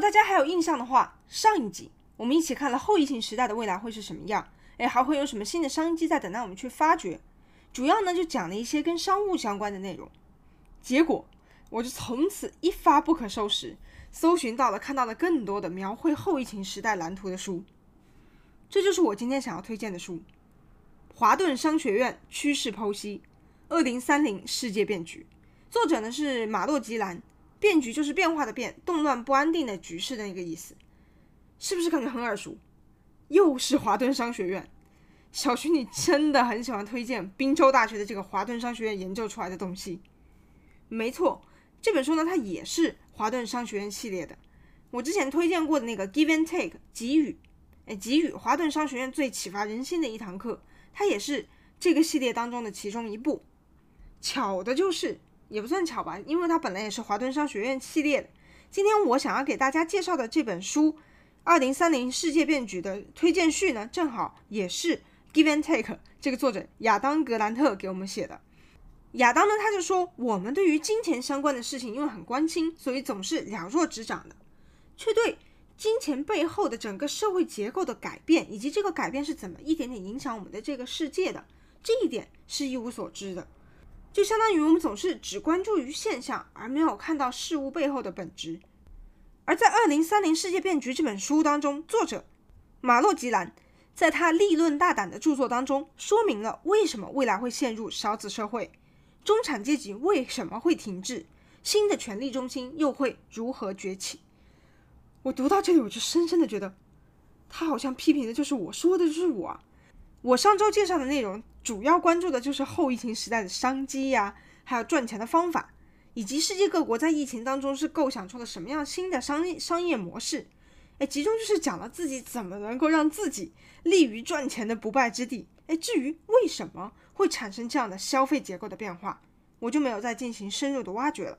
大家还有印象的话，上一集我们一起看了后疫情时代的未来会是什么样，诶，还会有什么新的商机在等待我们去发掘？主要呢就讲了一些跟商务相关的内容。结果我就从此一发不可收拾，搜寻到了看到了更多的描绘后疫情时代蓝图的书。这就是我今天想要推荐的书，《华顿商学院趋势剖析：二零三零世界变局》。作者呢是马洛吉兰。变局就是变化的变，动乱不安定的局势的那个意思，是不是感觉很耳熟？又是华顿商学院，小徐，你真的很喜欢推荐宾州大学的这个华顿商学院研究出来的东西。没错，这本书呢，它也是华顿商学院系列的。我之前推荐过的那个 Give and Take 给予，哎，给予华顿商学院最启发人心的一堂课，它也是这个系列当中的其中一部。巧的就是。也不算巧吧，因为它本来也是华顿商学院系列的。今天我想要给大家介绍的这本书《二零三零世界变局》的推荐序呢，正好也是《Give and Take》这个作者亚当·格兰特给我们写的。亚当呢，他就说，我们对于金钱相关的事情，因为很关心，所以总是了若指掌的，却对金钱背后的整个社会结构的改变，以及这个改变是怎么一点点影响我们的这个世界的，这一点是一无所知的。就相当于我们总是只关注于现象，而没有看到事物背后的本质。而在《二零三零世界变局》这本书当中，作者马洛吉兰在他立论大胆的著作当中，说明了为什么未来会陷入少子社会，中产阶级为什么会停滞，新的权力中心又会如何崛起。我读到这里，我就深深的觉得，他好像批评的就是我，说的就是我。我上周介绍的内容主要关注的就是后疫情时代的商机呀，还有赚钱的方法，以及世界各国在疫情当中是构想出了什么样新的商业商业模式。哎，集中就是讲了自己怎么能够让自己立于赚钱的不败之地。哎，至于为什么会产生这样的消费结构的变化，我就没有再进行深入的挖掘了。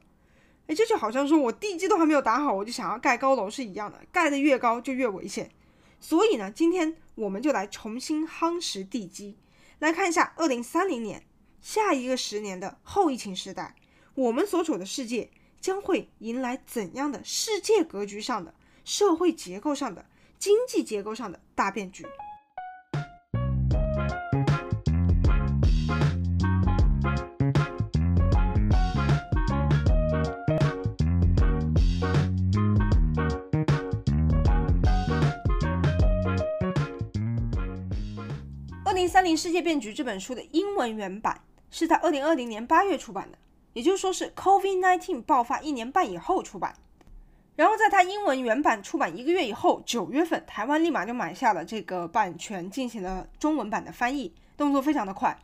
哎，这就好像说我地基都还没有打好，我就想要盖高楼是一样的，盖得越高就越危险。所以呢，今天我们就来重新夯实地基，来看一下二零三零年下一个十年的后疫情时代，我们所处的世界将会迎来怎样的世界格局上的、社会结构上的、经济结构上的大变局。《三零世界变局》这本书的英文原版是在二零二零年八月出版的，也就是说是 COVID-19 爆发一年半以后出版。然后在它英文原版出版一个月以后，九月份台湾立马就买下了这个版权，进行了中文版的翻译，动作非常的快。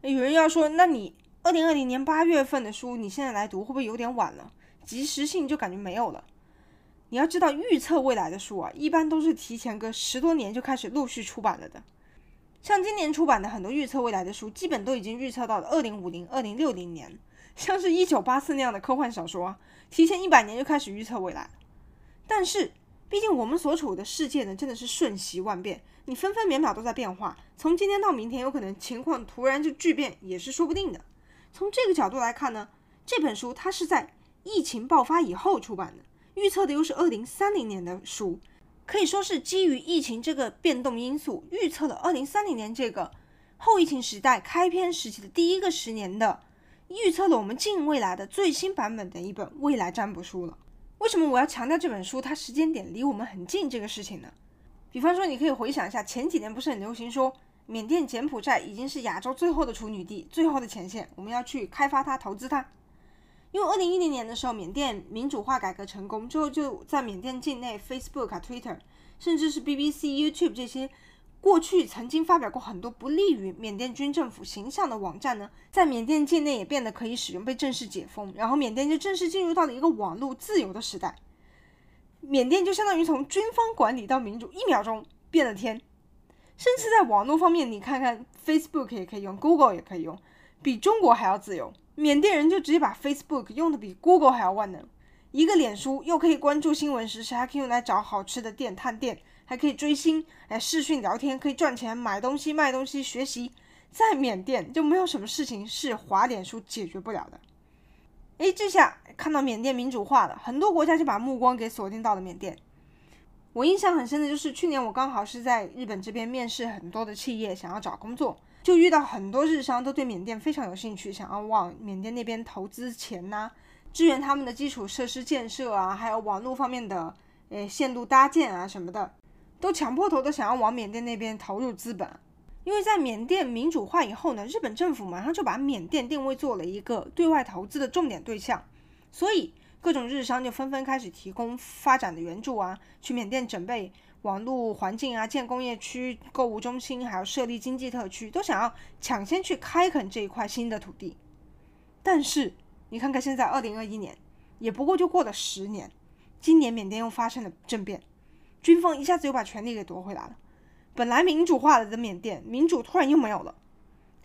有人要说，那你二零二零年八月份的书，你现在来读会不会有点晚了？及时性就感觉没有了。你要知道，预测未来的书啊，一般都是提前个十多年就开始陆续出版了的。像今年出版的很多预测未来的书，基本都已经预测到了二零五零、二零六零年。像是一九八四那样的科幻小说，提前一百年就开始预测未来。但是，毕竟我们所处的世界呢，真的是瞬息万变，你分分秒秒都在变化。从今天到明天，有可能情况突然就巨变，也是说不定的。从这个角度来看呢，这本书它是在疫情爆发以后出版的，预测的又是二零三零年的书。可以说是基于疫情这个变动因素，预测了二零三零年这个后疫情时代开篇时期的第一个十年的，预测了我们近未来的最新版本的一本未来占卜书了。为什么我要强调这本书它时间点离我们很近这个事情呢？比方说，你可以回想一下，前几年不是很流行说，缅甸、柬埔寨已经是亚洲最后的处女地，最后的前线，我们要去开发它、投资它。因为二零一零年的时候，缅甸民主化改革成功之后，就在缅甸境内，Facebook 啊、Twitter，甚至是 BBC、YouTube 这些过去曾经发表过很多不利于缅甸军政府形象的网站呢，在缅甸境内也变得可以使用，被正式解封，然后缅甸就正式进入到了一个网络自由的时代。缅甸就相当于从军方管理到民主，一秒钟变了天。甚至在网络方面，你看看 Facebook 也可以用，Google 也可以用，比中国还要自由。缅甸人就直接把 Facebook 用的比 Google 还要万能，一个脸书又可以关注新闻时事，还可以用来找好吃的店探店，还可以追星，来视讯聊天，可以赚钱，买东西卖东西，学习，在缅甸就没有什么事情是滑脸书解决不了的。哎，这下看到缅甸民主化了，很多国家就把目光给锁定到了缅甸。我印象很深的就是去年我刚好是在日本这边面试很多的企业，想要找工作，就遇到很多日商都对缅甸非常有兴趣，想要往缅甸那边投资钱呐、支援他们的基础设施建设啊，还有网络方面的诶线路搭建啊什么的，都抢破头的想要往缅甸那边投入资本。因为在缅甸民主化以后呢，日本政府马上就把缅甸定位做了一个对外投资的重点对象，所以。各种日商就纷纷开始提供发展的援助啊，去缅甸准备网络环境啊，建工业区、购物中心，还有设立经济特区，都想要抢先去开垦这一块新的土地。但是你看看现在二零二一年，也不过就过了十年，今年缅甸又发生了政变，军方一下子又把权力给夺回来了。本来民主化了的缅甸，民主突然又没有了，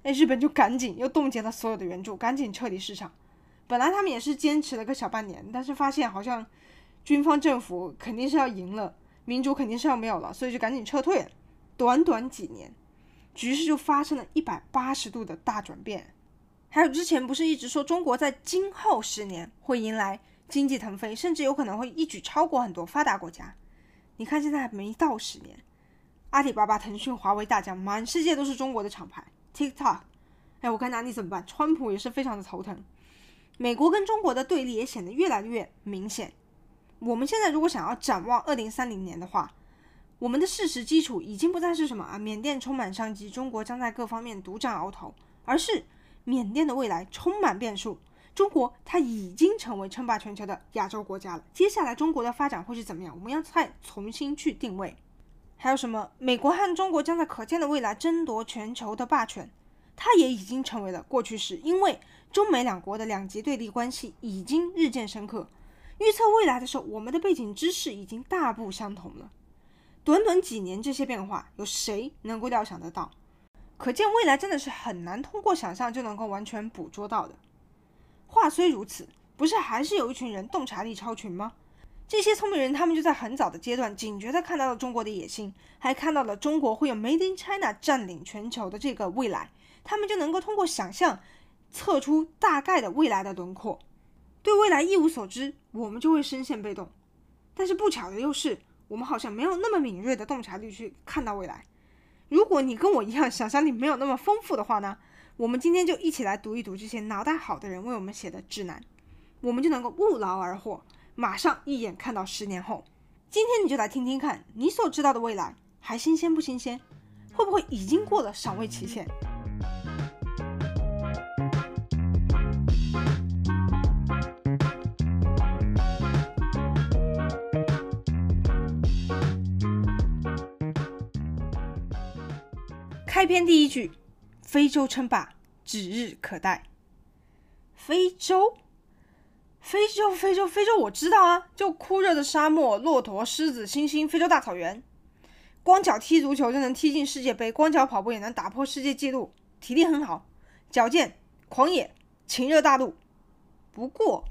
哎，日本就赶紧又冻结了所有的援助，赶紧撤离市场。本来他们也是坚持了个小半年，但是发现好像军方政府肯定是要赢了，民主肯定是要没有了，所以就赶紧撤退。短短几年，局势就发生了一百八十度的大转变。还有之前不是一直说中国在今后十年会迎来经济腾飞，甚至有可能会一举超过很多发达国家？你看现在还没到十年，阿里巴巴、腾讯、华为大疆，满世界都是中国的厂牌。TikTok，哎，我该拿你怎么办？川普也是非常的头疼。美国跟中国的对立也显得越来越明显。我们现在如果想要展望二零三零年的话，我们的事实基础已经不再是什么啊，缅甸充满商机，中国将在各方面独占鳌头，而是缅甸的未来充满变数。中国它已经成为称霸全球的亚洲国家了，接下来中国的发展会是怎么样？我们要再重新去定位。还有什么？美国和中国将在可见的未来争夺全球的霸权。它也已经成为了过去式，因为中美两国的两极对立关系已经日渐深刻。预测未来的时候，我们的背景知识已经大不相同了。短短几年，这些变化有谁能够料想得到？可见未来真的是很难通过想象就能够完全捕捉到的。话虽如此，不是还是有一群人洞察力超群吗？这些聪明人，他们就在很早的阶段警觉地看到了中国的野心，还看到了中国会有 Made in China 占领全球的这个未来。他们就能够通过想象测出大概的未来的轮廓，对未来一无所知，我们就会深陷被动。但是不巧的又是，我们好像没有那么敏锐的洞察力去看到未来。如果你跟我一样想象力没有那么丰富的话呢，我们今天就一起来读一读这些脑袋好的人为我们写的指南，我们就能够不劳而获，马上一眼看到十年后。今天你就来听听看，你所知道的未来还新鲜不新鲜？会不会已经过了赏味期限？开篇第一句，非洲称霸指日可待。非洲，非洲，非洲，非洲，我知道啊，就酷热的沙漠、骆驼、狮子、猩猩，非洲大草原。光脚踢足球就能踢进世界杯，光脚跑步也能打破世界纪录，体力很好，矫健、狂野、情热大陆。不过，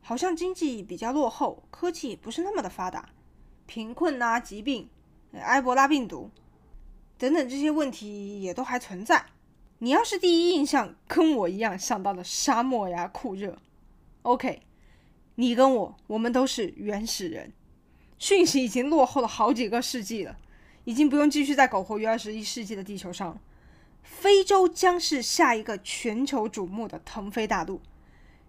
好像经济比较落后，科技不是那么的发达，贫困啊，疾病，埃博拉病毒。等等，这些问题也都还存在。你要是第一印象跟我一样想到了沙漠呀、酷热，OK，你跟我，我们都是原始人，讯息已经落后了好几个世纪了，已经不用继续再苟活于二十一世纪的地球上了。非洲将是下一个全球瞩目的腾飞大陆。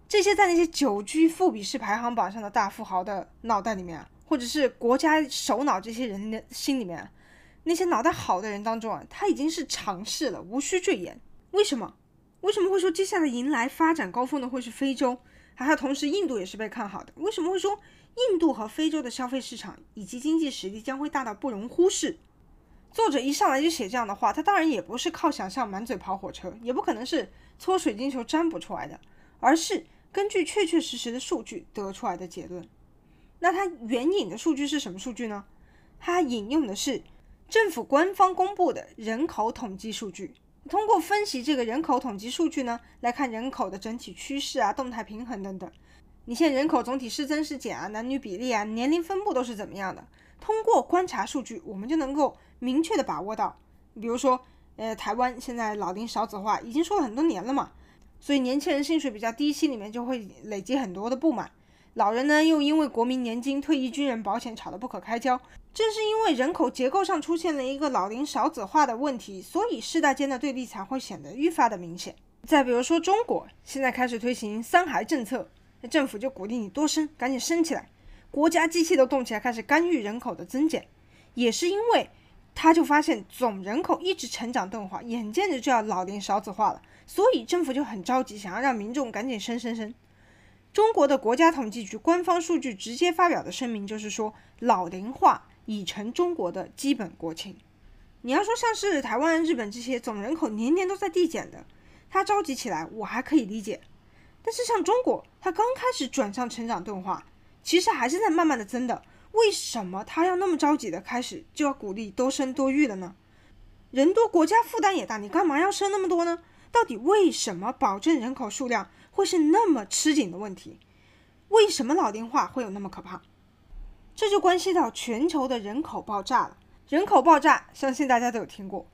这些在那些久居富比士排行榜上的大富豪的脑袋里面啊，或者是国家首脑这些人的心里面啊。那些脑袋好的人当中啊，他已经是常识了，无需赘言。为什么？为什么会说接下来迎来发展高峰的会是非洲？还有同时，印度也是被看好的。为什么会说印度和非洲的消费市场以及经济实力将会大到不容忽视？作者一上来就写这样的话，他当然也不是靠想象满嘴跑火车，也不可能是搓水晶球占卜出来的，而是根据确确实实的数据得出来的结论。那他援引的数据是什么数据呢？他引用的是。政府官方公布的人口统计数据，通过分析这个人口统计数据呢，来看人口的整体趋势啊、动态平衡等等。你现在人口总体是增是减啊、男女比例啊、年龄分布都是怎么样的？通过观察数据，我们就能够明确的把握到。比如说，呃，台湾现在老龄少子化已经说了很多年了嘛，所以年轻人薪水比较低，心里面就会累积很多的不满。老人呢，又因为国民年金、退役军人保险吵得不可开交。正是因为人口结构上出现了一个老龄少子化的问题，所以世代间的对立才会显得愈发的明显。再比如说中国，现在开始推行三孩政策，那政府就鼓励你多生，赶紧生起来，国家机器都动起来，开始干预人口的增减。也是因为他就发现总人口一直成长钝化，眼见着就要老龄少子化了，所以政府就很着急，想要让民众赶紧生生生。中国的国家统计局官方数据直接发表的声明就是说，老龄化已成中国的基本国情。你要说像是台湾、日本这些总人口年年都在递减的，他着急起来我还可以理解。但是像中国，他刚开始转向成长钝化，其实还是在慢慢的增的。为什么他要那么着急的开始就要鼓励多生多育了呢？人多国家负担也大，你干嘛要生那么多呢？到底为什么保证人口数量会是那么吃紧的问题？为什么老龄化会有那么可怕？这就关系到全球的人口爆炸了。人口爆炸，相信大家都有听过。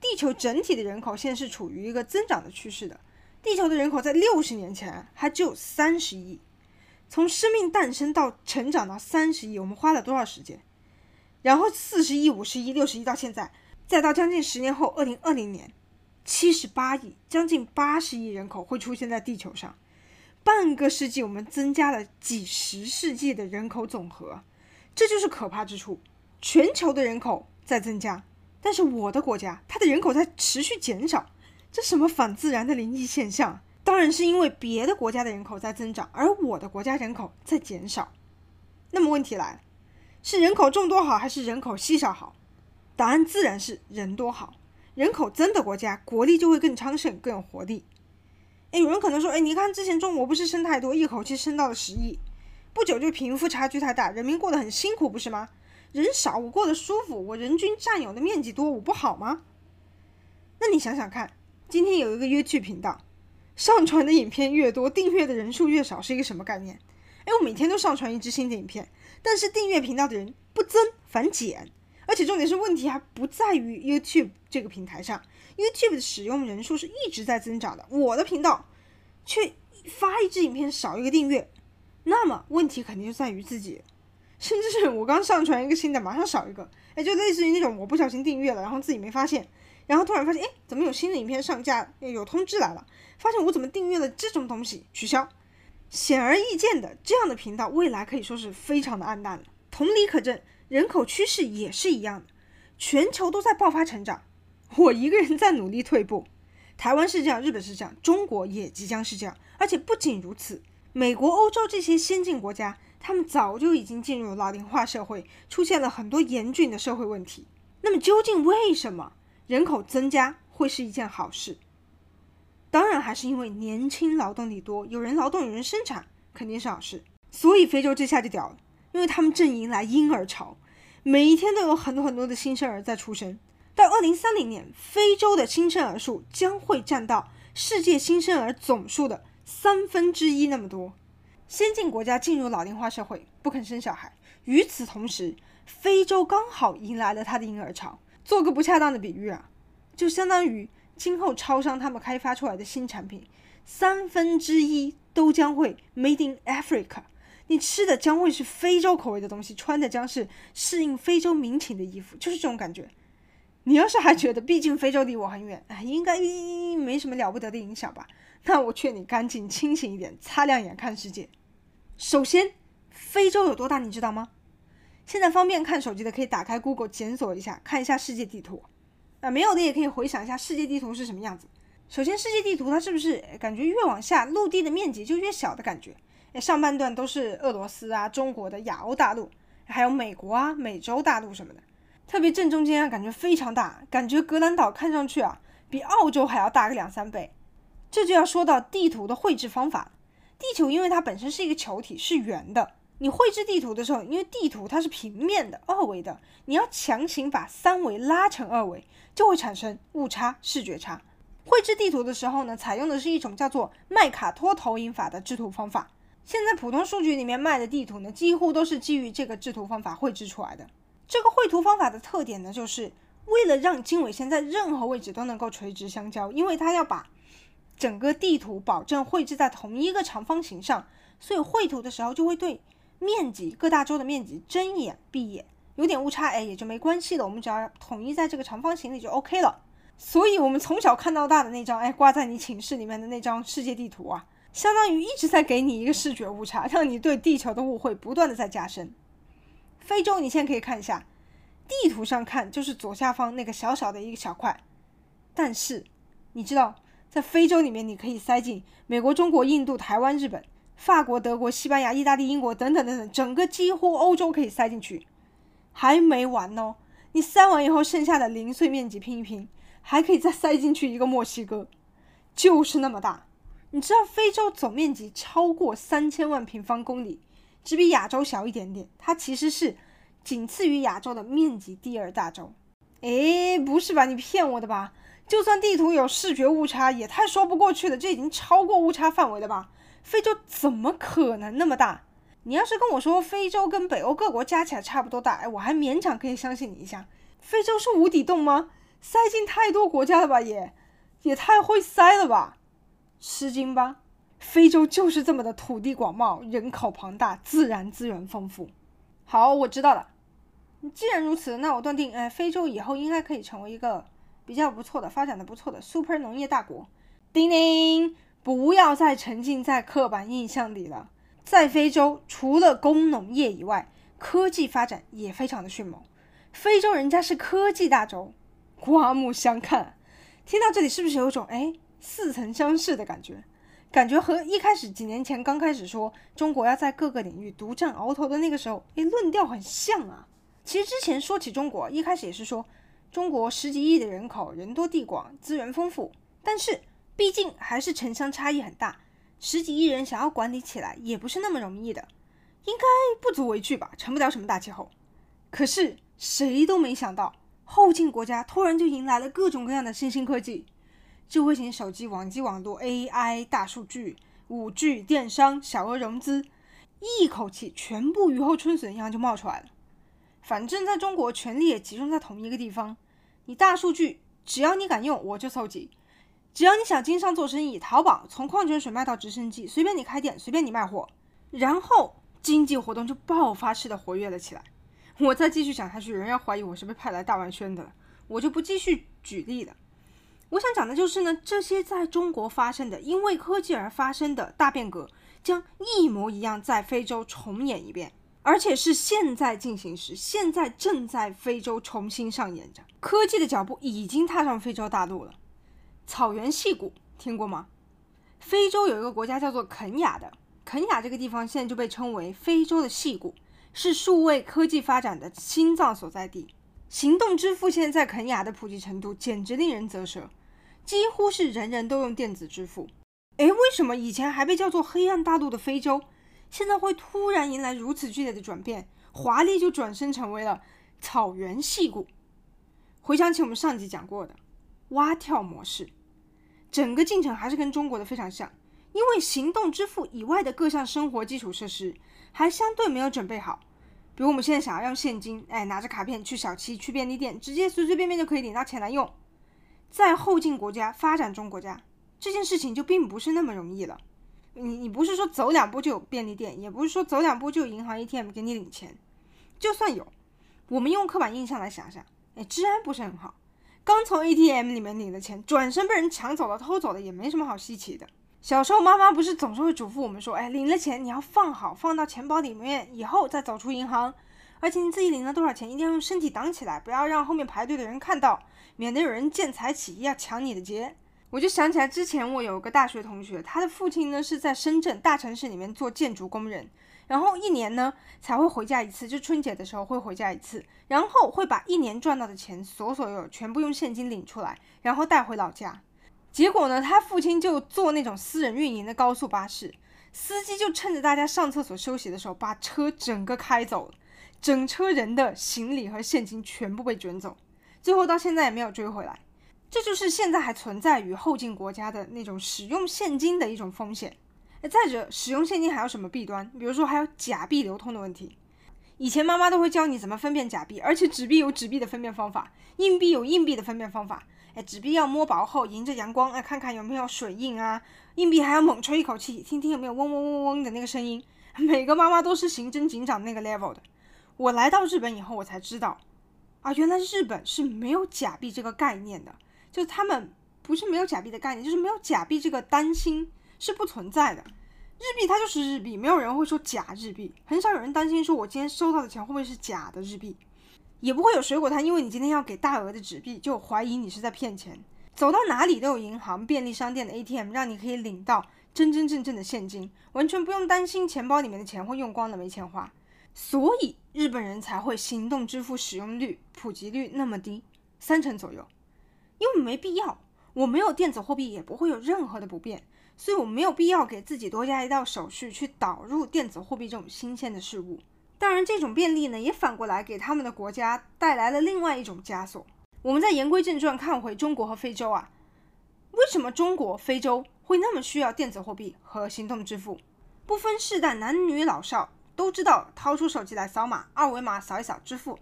地球整体的人口现在是处于一个增长的趋势的。地球的人口在六十年前还只有三十亿，从生命诞生到成长到三十亿，我们花了多少时间？然后四十亿、五十亿、六十亿到现在，再到将近十年后，二零二零年。七十八亿，将近八十亿人口会出现在地球上，半个世纪我们增加了几十世纪的人口总和，这就是可怕之处。全球的人口在增加，但是我的国家它的人口在持续减少，这什么反自然的灵异现象？当然是因为别的国家的人口在增长，而我的国家人口在减少。那么问题来了，是人口众多好，还是人口稀少好？答案自然是人多好。人口增的国家，国力就会更昌盛、更有活力。诶，有人可能说，诶，你看之前中国不是生太多，一口气生到了十亿，不久就贫富差距太大，人民过得很辛苦，不是吗？人少我过得舒服，我人均占有的面积多，我不好吗？那你想想看，今天有一个 YouTube 频道，上传的影片越多，订阅的人数越少，是一个什么概念？诶，我每天都上传一支新的影片，但是订阅频道的人不增反减。而且重点是，问题还不在于 YouTube 这个平台上，YouTube 的使用人数是一直在增长的，我的频道却发一支影片少一个订阅，那么问题肯定就在于自己，甚至是我刚上传一个新的，马上少一个，哎，就类似于那种我不小心订阅了，然后自己没发现，然后突然发现，哎，怎么有新的影片上架，有通知来了，发现我怎么订阅了这种东西，取消，显而易见的，这样的频道未来可以说是非常的暗淡了。同理可证。人口趋势也是一样的，全球都在爆发成长，我一个人在努力退步。台湾是这样，日本是这样，中国也即将是这样。而且不仅如此，美国、欧洲这些先进国家，他们早就已经进入老龄化社会，出现了很多严峻的社会问题。那么究竟为什么人口增加会是一件好事？当然还是因为年轻劳动力多，有人劳动，有人生产，肯定是好事。所以非洲这下就屌了。因为他们正迎来婴儿潮，每一天都有很多很多的新生儿在出生。到二零三零年，非洲的新生儿数将会占到世界新生儿总数的三分之一那么多。先进国家进入老龄化社会，不肯生小孩。与此同时，非洲刚好迎来了它的婴儿潮。做个不恰当的比喻啊，就相当于今后超商他们开发出来的新产品，三分之一都将会 Made in Africa。你吃的将会是非洲口味的东西，穿的将是适应非洲民情的衣服，就是这种感觉。你要是还觉得，毕竟非洲离我很远，哎，应该没什么了不得的影响吧？那我劝你赶紧清醒一点，擦亮眼看世界。首先，非洲有多大，你知道吗？现在方便看手机的可以打开 Google 检索一下，看一下世界地图。啊，没有的也可以回想一下世界地图是什么样子。首先，世界地图它是不是感觉越往下，陆地的面积就越小的感觉？上半段都是俄罗斯啊、中国的亚欧大陆，还有美国啊、美洲大陆什么的，特别正中间啊，感觉非常大，感觉格兰岛看上去啊，比澳洲还要大个两三倍。这就要说到地图的绘制方法。地球因为它本身是一个球体，是圆的，你绘制地图的时候，因为地图它是平面的、二维的，你要强行把三维拉成二维，就会产生误差、视觉差。绘制地图的时候呢，采用的是一种叫做麦卡托投影法的制图方法。现在普通数据里面卖的地图呢，几乎都是基于这个制图方法绘制出来的。这个绘图方法的特点呢，就是为了让经纬线在任何位置都能够垂直相交，因为它要把整个地图保证绘制在同一个长方形上，所以绘图的时候就会对面积各大洲的面积睁眼闭眼，有点误差哎也就没关系了，我们只要统一在这个长方形里就 OK 了。所以，我们从小看到大的那张哎挂在你寝室里面的那张世界地图啊，相当于一直在给你一个视觉误差，让你对地球的误会不断的在加深。非洲，你现在可以看一下地图上看，就是左下方那个小小的一个小块，但是你知道？在非洲里面，你可以塞进美国、中国、印度、台湾、日本、法国、德国、西班牙、意大利、英国等等等等，整个几乎欧洲可以塞进去，还没完哦！你塞完以后，剩下的零碎面积拼一拼，还可以再塞进去一个墨西哥，就是那么大。你知道非洲总面积超过三千万平方公里，只比亚洲小一点点，它其实是仅次于亚洲的面积第二大洲。诶，不是吧？你骗我的吧？就算地图有视觉误差，也太说不过去了。这已经超过误差范围了吧？非洲怎么可能那么大？你要是跟我说非洲跟北欧各国加起来差不多大，哎，我还勉强可以相信你一下。非洲是无底洞吗？塞进太多国家了吧？也也太会塞了吧？吃惊吧？非洲就是这么的土地广袤，人口庞大，自然资源丰富。好，我知道了。既然如此，那我断定，哎，非洲以后应该可以成为一个。比较不错的，发展的不错的 super 农业大国，叮叮，不要再沉浸在刻板印象里了。在非洲，除了工农业以外，科技发展也非常的迅猛。非洲人家是科技大洲，刮目相看。听到这里，是不是有种哎似曾相识的感觉？感觉和一开始几年前刚开始说中国要在各个领域独占鳌头的那个时候，哎，论调很像啊。其实之前说起中国，一开始也是说。中国十几亿的人口，人多地广，资源丰富，但是毕竟还是城乡差异很大，十几亿人想要管理起来也不是那么容易的，应该不足为惧吧，成不了什么大气候。可是谁都没想到，后进国家突然就迎来了各种各样的新兴科技，智慧型手机、网际网络、AI、大数据、五 G、电商、小额融资，一口气全部雨后春笋一样就冒出来了。反正在中国，权力也集中在同一个地方。你大数据，只要你敢用，我就搜集；只要你想经商做生意，淘宝从矿泉水卖到直升机，随便你开店，随便你卖货，然后经济活动就爆发式的活跃了起来。我再继续讲下去，有人要怀疑我是被派来大玩宣的了，我就不继续举例了。我想讲的就是呢，这些在中国发生的，因为科技而发生的大变革，将一模一样在非洲重演一遍。而且是现在进行时，现在正在非洲重新上演着。科技的脚步已经踏上非洲大陆了。草原矽谷听过吗？非洲有一个国家叫做肯亚的，肯亚这个地方现在就被称为非洲的矽谷，是数位科技发展的心脏所在地。行动支付现在在肯亚的普及程度简直令人啧舌，几乎是人人都用电子支付。诶，为什么以前还被叫做黑暗大陆的非洲？现在会突然迎来如此剧烈的转变，华丽就转身成为了草原矽谷。回想起我们上集讲过的蛙跳模式，整个进程还是跟中国的非常像，因为行动支付以外的各项生活基础设施还相对没有准备好。比如我们现在想要用现金，哎，拿着卡片去小七、去便利店，直接随随便便就可以领到钱来用。在后进国家、发展中国家，这件事情就并不是那么容易了。你你不是说走两步就有便利店，也不是说走两步就有银行 ATM 给你领钱，就算有，我们用刻板印象来想想，哎，治安不是很好，刚从 ATM 里面领的钱，转身被人抢走了、偷走了，也没什么好稀奇的。小时候妈妈不是总是会嘱咐我们说，哎，领了钱你要放好，放到钱包里面，以后再走出银行，而且你自己领了多少钱，一定要用身体挡起来，不要让后面排队的人看到，免得有人见财起意要抢你的劫。我就想起来，之前我有个大学同学，他的父亲呢是在深圳大城市里面做建筑工人，然后一年呢才会回家一次，就春节的时候会回家一次，然后会把一年赚到的钱所所有有全部用现金领出来，然后带回老家。结果呢，他父亲就坐那种私人运营的高速巴士，司机就趁着大家上厕所休息的时候，把车整个开走了，整车人的行李和现金全部被卷走，最后到现在也没有追回来。这就是现在还存在于后进国家的那种使用现金的一种风险。再者，使用现金还有什么弊端？比如说还有假币流通的问题。以前妈妈都会教你怎么分辨假币，而且纸币有纸币的分辨方法，硬币有硬币的分辨方法。哎，纸币要摸薄厚，迎着阳光，哎，看看有没有水印啊。硬币还要猛吹一口气，听听有没有嗡嗡嗡嗡的那个声音。每个妈妈都是刑侦警长那个 level 的。我来到日本以后，我才知道，啊，原来日本是没有假币这个概念的，就他们不是没有假币的概念，就是没有假币这个担心是不存在的。日币它就是日币，没有人会说假日币，很少有人担心说我今天收到的钱会不会是假的日币，也不会有水果摊因为你今天要给大额的纸币就怀疑你是在骗钱。走到哪里都有银行、便利商店的 ATM，让你可以领到真真正正的现金，完全不用担心钱包里面的钱会用光了没钱花。所以日本人才会行动支付使用率普及率那么低，三成左右，因为没必要。我没有电子货币也不会有任何的不便，所以我没有必要给自己多加一道手续去导入电子货币这种新鲜的事物。当然，这种便利呢，也反过来给他们的国家带来了另外一种枷锁。我们再言归正传，看回中国和非洲啊，为什么中国、非洲会那么需要电子货币和行动支付？不分世代，男女老少都知道掏出手机来扫码，二维码扫一扫支付。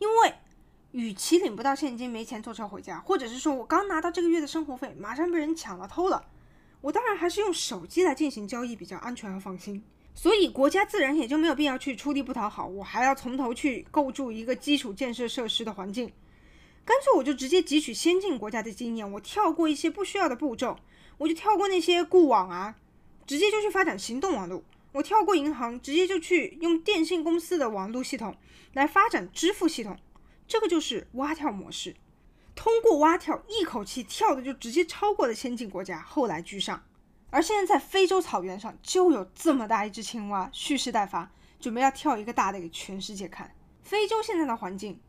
因为与其领不到现金没钱坐车回家，或者是说我刚拿到这个月的生活费马上被人抢了偷了，我当然还是用手机来进行交易比较安全和放心。所以国家自然也就没有必要去出力不讨好，我还要从头去构筑一个基础建设设施的环境。干脆我就直接汲取先进国家的经验，我跳过一些不需要的步骤，我就跳过那些固网啊，直接就去发展行动网络。我跳过银行，直接就去用电信公司的网络系统来发展支付系统。这个就是蛙跳模式。通过蛙跳，一口气跳的就直接超过了先进国家，后来居上。而现在在非洲草原上就有这么大一只青蛙，蓄势待发，准备要跳一个大的给全世界看。非洲现在的环境。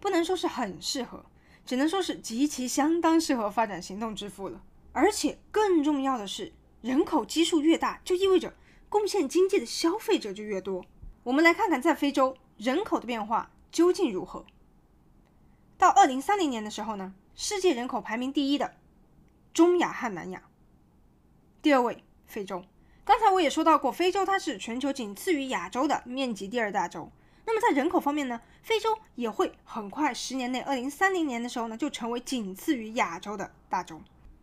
不能说是很适合，只能说是极其相当适合发展行动支付了。而且更重要的是，人口基数越大，就意味着贡献经济的消费者就越多。我们来看看在非洲人口的变化究竟如何。到二零三零年的时候呢，世界人口排名第一的中亚和南亚，第二位非洲。刚才我也说到过，非洲它是全球仅次于亚洲的面积第二大洲。那么在人口方面呢，非洲也会很快，十年内，二零三零年的时候呢，就成为仅次于亚洲的大洲。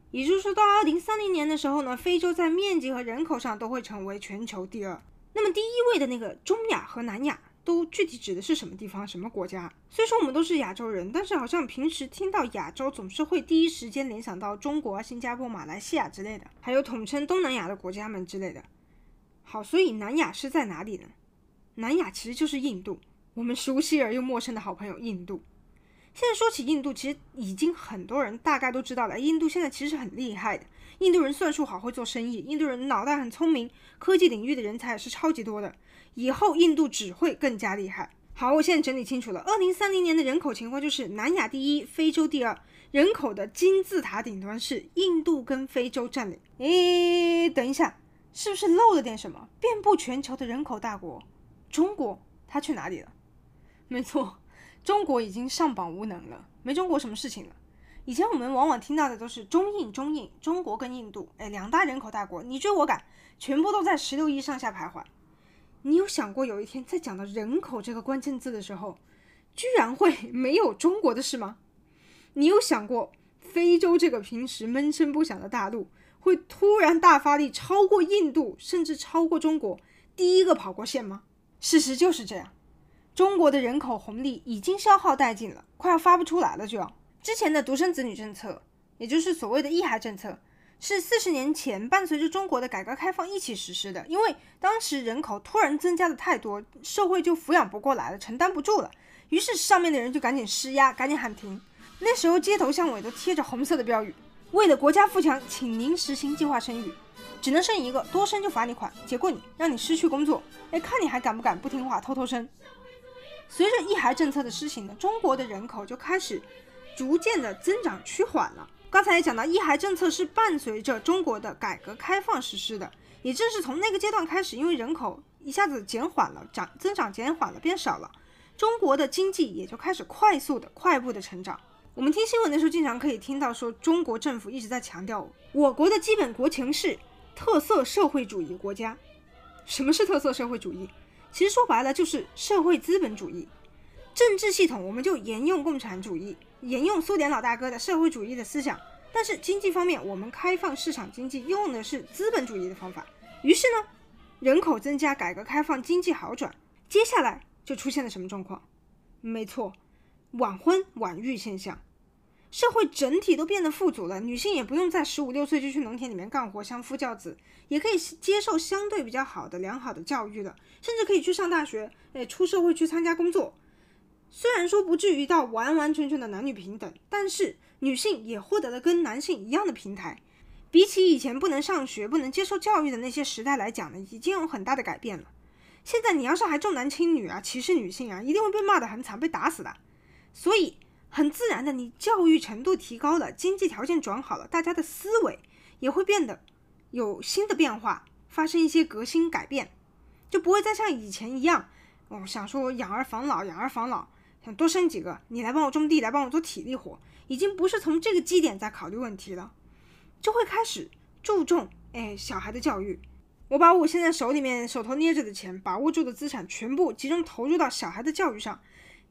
也就是说，到二零三零年的时候呢，非洲在面积和人口上都会成为全球第二。那么第一位的那个中亚和南亚，都具体指的是什么地方、什么国家？虽说我们都是亚洲人，但是好像平时听到亚洲，总是会第一时间联想到中国、新加坡、马来西亚之类的，还有统称东南亚的国家们之类的。好，所以南亚是在哪里呢？南亚其实就是印度，我们熟悉而又陌生的好朋友印度。现在说起印度，其实已经很多人大概都知道了。印度现在其实很厉害的，印度人算术好，会做生意；印度人脑袋很聪明，科技领域的人才也是超级多的。以后印度只会更加厉害。好，我现在整理清楚了，二零三零年的人口情况就是南亚第一，非洲第二，人口的金字塔顶端是印度跟非洲占领。诶，等一下，是不是漏了点什么？遍布全球的人口大国。中国它去哪里了？没错，中国已经上榜无能了，没中国什么事情了。以前我们往往听到的都是中印、中印，中国跟印度，哎，两大人口大国，你追我赶，全部都在十六亿上下徘徊。你有想过有一天在讲到人口这个关键字的时候，居然会 没有中国的事吗？你有想过非洲这个平时闷声不响的大陆，会突然大发力，超过印度，甚至超过中国，第一个跑过线吗？事实就是这样，中国的人口红利已经消耗殆尽了，快要发不出来了。就要之前的独生子女政策，也就是所谓的一孩政策，是四十年前伴随着中国的改革开放一起实施的。因为当时人口突然增加的太多，社会就抚养不过来了，承担不住了，于是上面的人就赶紧施压，赶紧喊停。那时候街头巷尾都贴着红色的标语：“为了国家富强，请您实行计划生育。”只能生一个，多生就罚你款，解雇你，让你失去工作。哎，看你还敢不敢不听话，偷偷生。随着一孩政策的施行呢，中国的人口就开始逐渐的增长趋缓了。刚才也讲到，一孩政策是伴随着中国的改革开放实施的，也正是从那个阶段开始，因为人口一下子减缓了，长增长减缓了，变少了，中国的经济也就开始快速的、快步的成长。我们听新闻的时候，经常可以听到说，中国政府一直在强调，我国的基本国情是。特色社会主义国家，什么是特色社会主义？其实说白了就是社会资本主义。政治系统我们就沿用共产主义，沿用苏联老大哥的社会主义的思想。但是经济方面，我们开放市场经济，用的是资本主义的方法。于是呢，人口增加，改革开放，经济好转。接下来就出现了什么状况？没错，晚婚晚育现象。社会整体都变得富足了，女性也不用在十五六岁就去农田里面干活，相夫教子，也可以接受相对比较好的、良好的教育了，甚至可以去上大学，诶，出社会去参加工作。虽然说不至于到完完全全的男女平等，但是女性也获得了跟男性一样的平台。比起以前不能上学、不能接受教育的那些时代来讲呢，已经有很大的改变了。现在你要是还重男轻女啊、歧视女性啊，一定会被骂得很惨、被打死的。所以。很自然的，你教育程度提高了，经济条件转好了，大家的思维也会变得有新的变化，发生一些革新改变，就不会再像以前一样，哦，想说养儿防老，养儿防老，想多生几个，你来帮我种地，来帮我做体力活，已经不是从这个基点在考虑问题了，就会开始注重哎小孩的教育。我把我现在手里面手头捏着的钱，把握住的资产，全部集中投入到小孩的教育上。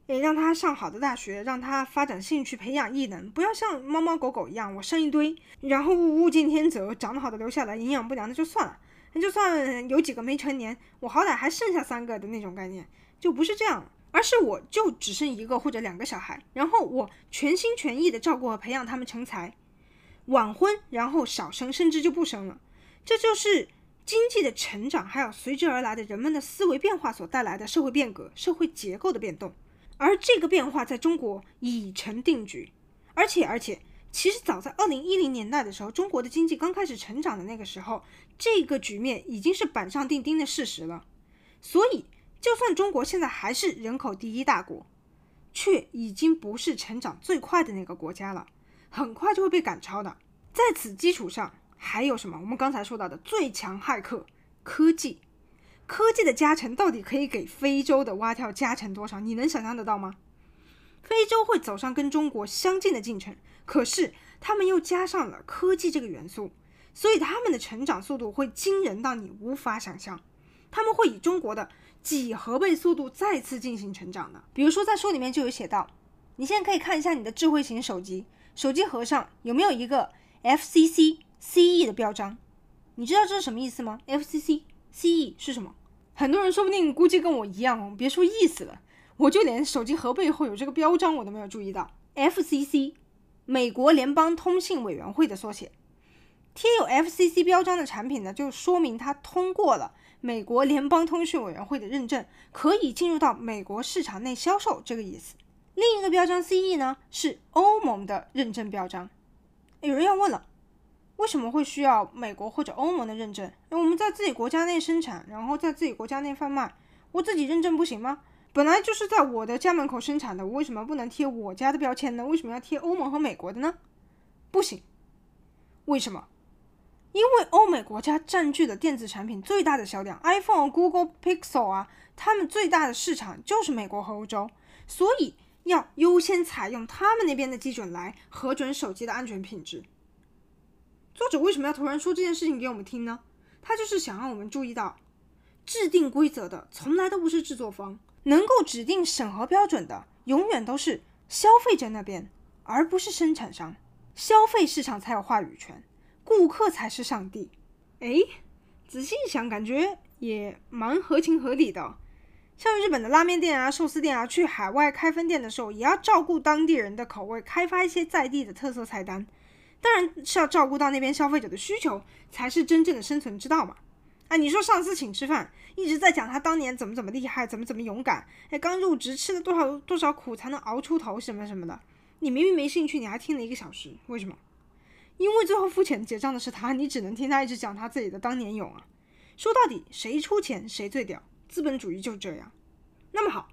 也让他上好的大学，让他发展兴趣，培养异能，不要像猫猫狗狗一样，我生一堆，然后物竞天择，长得好的留下来，营养不良的就算了。就算有几个没成年，我好歹还剩下三个的那种概念，就不是这样，而是我就只剩一个或者两个小孩，然后我全心全意的照顾和培养他们成才，晚婚，然后少生，甚至就不生了。这就是经济的成长，还有随之而来的人们的思维变化所带来的社会变革、社会结构的变动。而这个变化在中国已成定局，而且而且，其实早在二零一零年代的时候，中国的经济刚开始成长的那个时候，这个局面已经是板上钉钉的事实了。所以，就算中国现在还是人口第一大国，却已经不是成长最快的那个国家了，很快就会被赶超的。在此基础上，还有什么？我们刚才说到的最强骇客——科技。科技的加成到底可以给非洲的蛙跳加成多少？你能想象得到吗？非洲会走上跟中国相近的进程，可是他们又加上了科技这个元素，所以他们的成长速度会惊人到你无法想象。他们会以中国的几何倍速度再次进行成长的。比如说，在书里面就有写到，你现在可以看一下你的智慧型手机，手机盒上有没有一个 FCC CE 的标章？你知道这是什么意思吗？FCC。CE 是什么？很多人说不定估计跟我一样，别说意思了，我就连手机盒背后有这个标章我都没有注意到。FCC，美国联邦通信委员会的缩写。贴有 FCC 标章的产品呢，就说明它通过了美国联邦通讯委员会的认证，可以进入到美国市场内销售，这个意思。另一个标章 CE 呢，是欧盟的认证标章。有人要问了。为什么会需要美国或者欧盟的认证？那我们在自己国家内生产，然后在自己国家内贩卖，我自己认证不行吗？本来就是在我的家门口生产的，我为什么不能贴我家的标签呢？为什么要贴欧盟和美国的呢？不行。为什么？因为欧美国家占据了电子产品最大的销量，iPhone、Google Pixel 啊，他们最大的市场就是美国和欧洲，所以要优先采用他们那边的基准来核准手机的安全品质。作者为什么要突然说这件事情给我们听呢？他就是想让我们注意到，制定规则的从来都不是制作方，能够指定审核标准的永远都是消费者那边，而不是生产商。消费市场才有话语权，顾客才是上帝。哎，仔细一想，感觉也蛮合情合理的。像日本的拉面店啊、寿司店啊，去海外开分店的时候，也要照顾当地人的口味，开发一些在地的特色菜单。当然是要照顾到那边消费者的需求，才是真正的生存之道嘛。哎，你说上次请吃饭，一直在讲他当年怎么怎么厉害，怎么怎么勇敢，哎，刚入职吃了多少多少苦才能熬出头，什么什么的。你明明没兴趣，你还听了一个小时，为什么？因为最后付钱结账的是他，你只能听他一直讲他自己的当年勇啊。说到底，谁出钱谁最屌，资本主义就这样。那么好，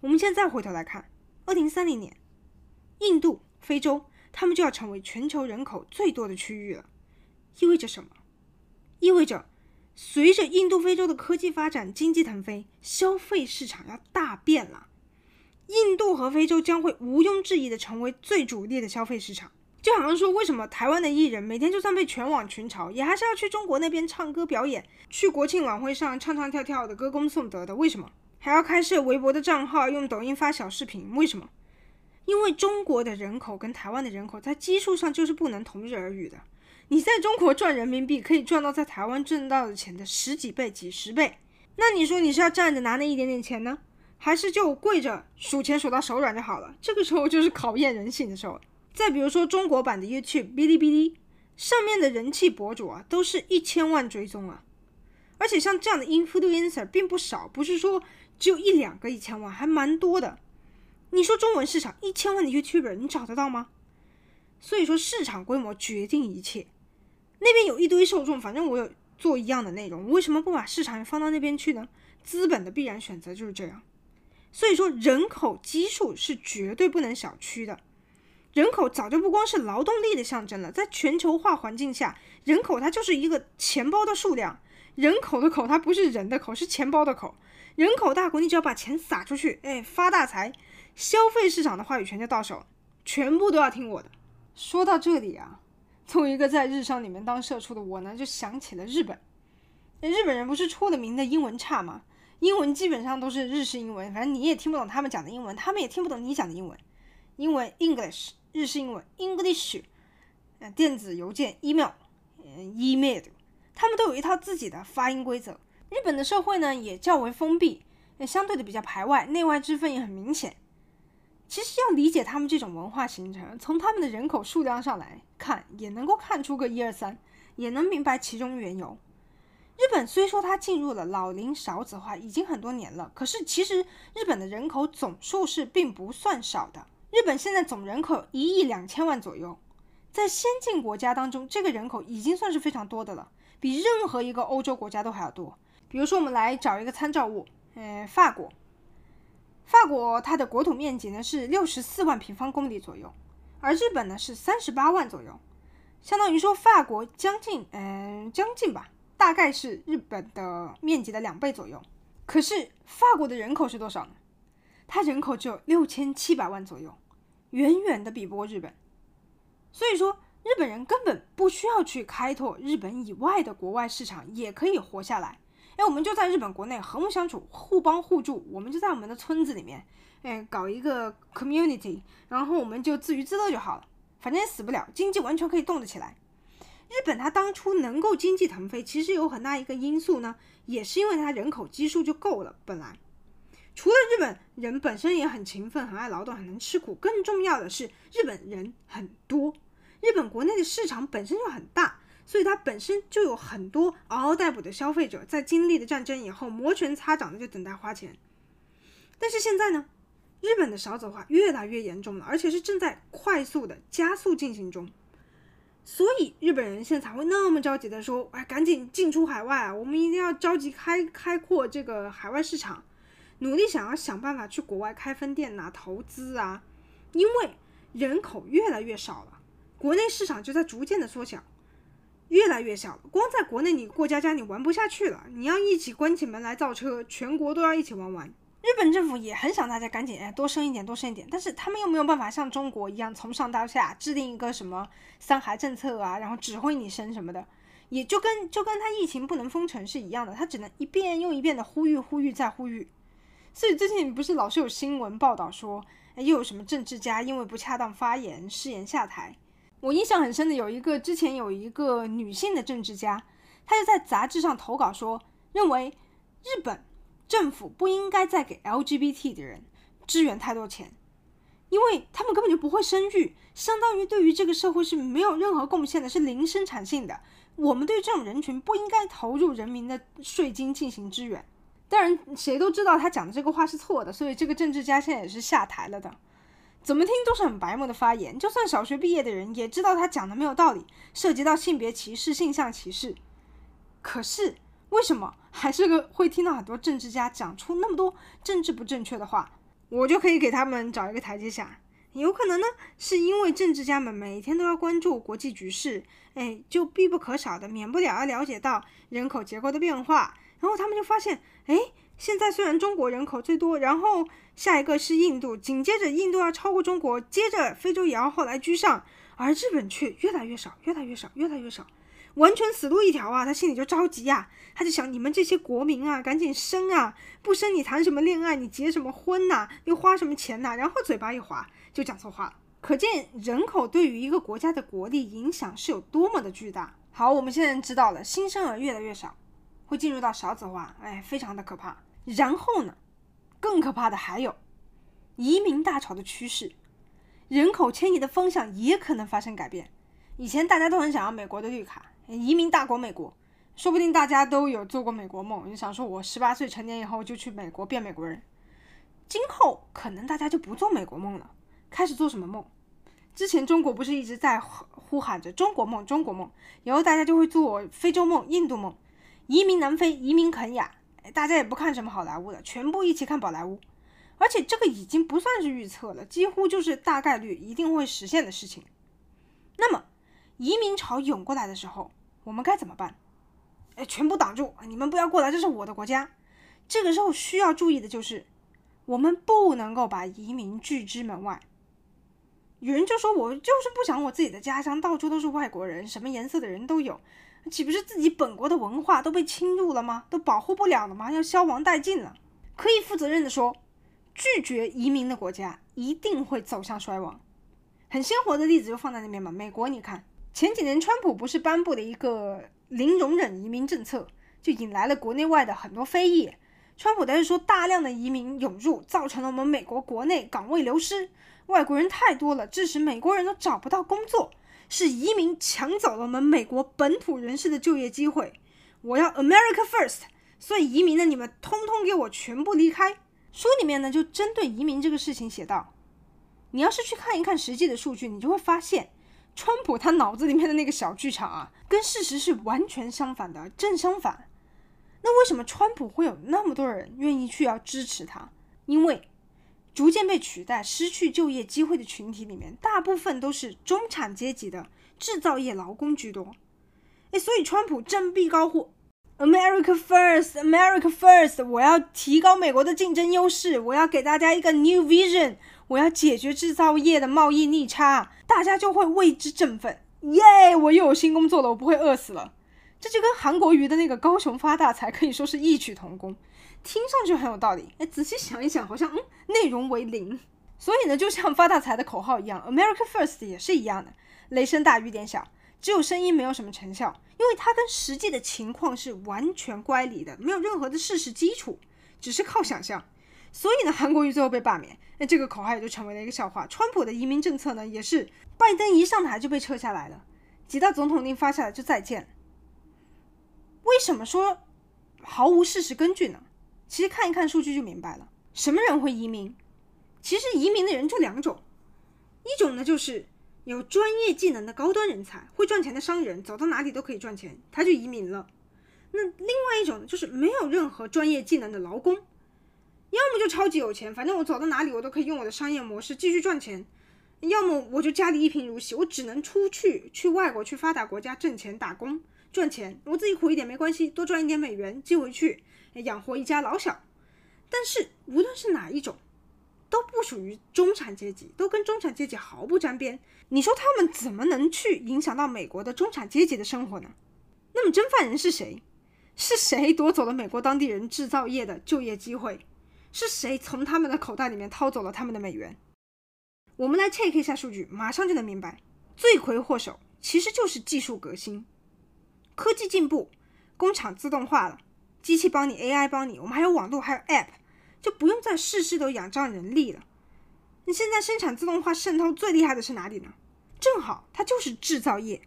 我们现在回头来看，二零三零年，印度、非洲。他们就要成为全球人口最多的区域了，意味着什么？意味着随着印度、非洲的科技发展、经济腾飞，消费市场要大变了。印度和非洲将会毋庸置疑的成为最主力的消费市场。就好像说，为什么台湾的艺人每天就算被全网群嘲，也还是要去中国那边唱歌表演，去国庆晚会上唱唱跳跳的歌功颂德的？为什么？还要开设微博的账号，用抖音发小视频。为什么？因为中国的人口跟台湾的人口在基数上就是不能同日而语的。你在中国赚人民币，可以赚到在台湾挣到的钱的十几倍、几十倍。那你说你是要站着拿那一点点钱呢，还是就跪着数钱数到手软就好了？这个时候就是考验人性的时候。再比如说中国版的 YouTube、哔哩哔哩上面的人气博主啊，都是一千万追踪啊，而且像这样的 influencer 并不少，不是说。只有一两个一千万，还蛮多的。你说中文市场一千万的 YouTuber，你找得到吗？所以说市场规模决定一切。那边有一堆受众，反正我有做一样的内容，我为什么不把市场放到那边去呢？资本的必然选择就是这样。所以说人口基数是绝对不能小觑的。人口早就不光是劳动力的象征了，在全球化环境下，人口它就是一个钱包的数量。人口的口，它不是人的口，是钱包的口。人口大国，你只要把钱撒出去，哎，发大财，消费市场的话语权就到手，全部都要听我的。说到这里啊，作为一个在日商里面当社畜的我呢，就想起了日本。日本人不是出了名的英文差吗？英文基本上都是日式英文，反正你也听不懂他们讲的英文，他们也听不懂你讲的英文。英文 English，日式英文 English，电子邮件 email，嗯，email，他们都有一套自己的发音规则。日本的社会呢，也较为封闭，也相对的比较排外，内外之分也很明显。其实要理解他们这种文化形成，从他们的人口数量上来看，也能够看出个一二三，也能明白其中缘由。日本虽说它进入了老龄少子化已经很多年了，可是其实日本的人口总数是并不算少的。日本现在总人口一亿两千万左右，在先进国家当中，这个人口已经算是非常多的了，比任何一个欧洲国家都还要多。比如说，我们来找一个参照物，呃，法国。法国它的国土面积呢是六十四万平方公里左右，而日本呢是三十八万左右，相当于说法国将近，嗯、将近吧，大概是日本的面积的两倍左右。可是法国的人口是多少呢？它人口只有六千七百万左右，远远的比不过日本。所以说，日本人根本不需要去开拓日本以外的国外市场，也可以活下来。哎，我们就在日本国内和睦相处，互帮互助。我们就在我们的村子里面，哎，搞一个 community，然后我们就自娱自乐就好了。反正也死不了，经济完全可以动得起来。日本它当初能够经济腾飞，其实有很大一个因素呢，也是因为它人口基数就够了。本来，除了日本人本身也很勤奋、很爱劳动、很能吃苦，更重要的是日本人很多，日本国内的市场本身就很大。所以它本身就有很多嗷嗷待哺的消费者，在经历了战争以后，摩拳擦掌的就等待花钱。但是现在呢，日本的少子化越来越严重了，而且是正在快速的加速进行中。所以日本人现在才会那么着急的说：“哎，赶紧进出海外啊！我们一定要着急开开阔这个海外市场，努力想要想办法去国外开分店呐、投资啊。因为人口越来越少了，国内市场就在逐渐的缩小。”越来越小了，光在国内你过家家你玩不下去了，你要一起关起门来造车，全国都要一起玩完。日本政府也很想大家赶紧哎多生一点多生一点，但是他们又没有办法像中国一样从上到下制定一个什么三孩政策啊，然后指挥你生什么的，也就跟就跟他疫情不能封城是一样的，他只能一遍又一遍的呼吁呼吁再呼吁。所以最近不是老是有新闻报道说，哎又有什么政治家因为不恰当发言失言下台。我印象很深的有一个，之前有一个女性的政治家，她就在杂志上投稿说，认为日本政府不应该再给 LGBT 的人支援太多钱，因为他们根本就不会生育，相当于对于这个社会是没有任何贡献的，是零生产性的。我们对这种人群不应该投入人民的税金进行支援。当然，谁都知道他讲的这个话是错的，所以这个政治家现在也是下台了的。怎么听都是很白目的发言，就算小学毕业的人也知道他讲的没有道理，涉及到性别歧视、性向歧视。可是为什么还是个会听到很多政治家讲出那么多政治不正确的话？我就可以给他们找一个台阶下。有可能呢，是因为政治家们每天都要关注国际局势，哎，就必不可少的免不了要了解到人口结构的变化，然后他们就发现，哎。现在虽然中国人口最多，然后下一个是印度，紧接着印度要超过中国，接着非洲也要后来居上，而日本却越来越少，越来越少，越来越少。完全死路一条啊！他心里就着急呀，他就想：你们这些国民啊，赶紧生啊！不生你谈什么恋爱？你结什么婚呐？又花什么钱呐？然后嘴巴一滑，就讲错话了。可见人口对于一个国家的国力影响是有多么的巨大。好，我们现在知道了，新生儿越来越少，会进入到少子化，哎，非常的可怕。然后呢，更可怕的还有移民大潮的趋势，人口迁移的方向也可能发生改变。以前大家都很想要美国的绿卡。移民大国美国，说不定大家都有做过美国梦。你想说，我十八岁成年以后就去美国变美国人。今后可能大家就不做美国梦了，开始做什么梦？之前中国不是一直在呼喊着中国梦，中国梦，以后大家就会做非洲梦、印度梦，移民南非、移民肯亚。大家也不看什么好莱坞了，全部一起看宝莱坞。而且这个已经不算是预测了，几乎就是大概率一定会实现的事情。那么，移民潮涌过来的时候，我们该怎么办？哎，全部挡住！你们不要过来，这是我的国家。这个时候需要注意的就是，我们不能够把移民拒之门外。有人就说：“我就是不想我自己的家乡到处都是外国人，什么颜色的人都有，岂不是自己本国的文化都被侵入了吗？都保护不了了吗？要消亡殆尽了？”可以负责任的说，拒绝移民的国家一定会走向衰亡。很鲜活的例子就放在那边嘛，美国，你看。前几年，川普不是颁布了一个零容忍移民政策，就引来了国内外的很多非议。川普他是说，大量的移民涌入，造成了我们美国国内岗位流失，外国人太多了，致使美国人都找不到工作，是移民抢走了我们美国本土人士的就业机会。我要 America First，所以移民的，你们通通给我全部离开。书里面呢，就针对移民这个事情写道：你要是去看一看实际的数据，你就会发现。川普他脑子里面的那个小剧场啊，跟事实是完全相反的，正相反。那为什么川普会有那么多人愿意去要支持他？因为逐渐被取代、失去就业机会的群体里面，大部分都是中产阶级的制造业劳工居多。哎，所以川普振臂高呼 “America First, America First”，我要提高美国的竞争优势，我要给大家一个 New Vision。我要解决制造业的贸易逆差，大家就会为之振奋。耶、我又有新工作了，我不会饿死了。这就跟韩国瑜的那个高雄发大财可以说是异曲同工，听上去很有道理。哎，仔细想一想，好像嗯，内容为零。所以呢，就像发大财的口号一样，America First 也是一样的，雷声大雨点小，只有声音没有什么成效，因为它跟实际的情况是完全乖离的，没有任何的事实基础，只是靠想象。所以呢，韩国瑜最后被罢免，那这个口号也就成为了一个笑话。川普的移民政策呢，也是拜登一上台就被撤下来了，几道总统令发下来就再见。为什么说毫无事实根据呢？其实看一看数据就明白了。什么人会移民？其实移民的人就两种，一种呢就是有专业技能的高端人才，会赚钱的商人，走到哪里都可以赚钱，他就移民了。那另外一种，就是没有任何专业技能的劳工。要么就超级有钱，反正我走到哪里我都可以用我的商业模式继续赚钱；要么我就家里一贫如洗，我只能出去去外国去发达国家挣钱打工赚钱，我自己苦一点没关系，多赚一点美元寄回去养活一家老小。但是无论是哪一种，都不属于中产阶级，都跟中产阶级毫不沾边。你说他们怎么能去影响到美国的中产阶级的生活呢？那么真犯人是谁？是谁夺走了美国当地人制造业的就业机会？是谁从他们的口袋里面掏走了他们的美元？我们来 check 一下数据，马上就能明白，罪魁祸首其实就是技术革新、科技进步，工厂自动化了，机器帮你，AI 帮你，我们还有网络，还有 App，就不用再事事都仰仗人力了。你现在生产自动化渗透最厉害的是哪里呢？正好它就是制造业，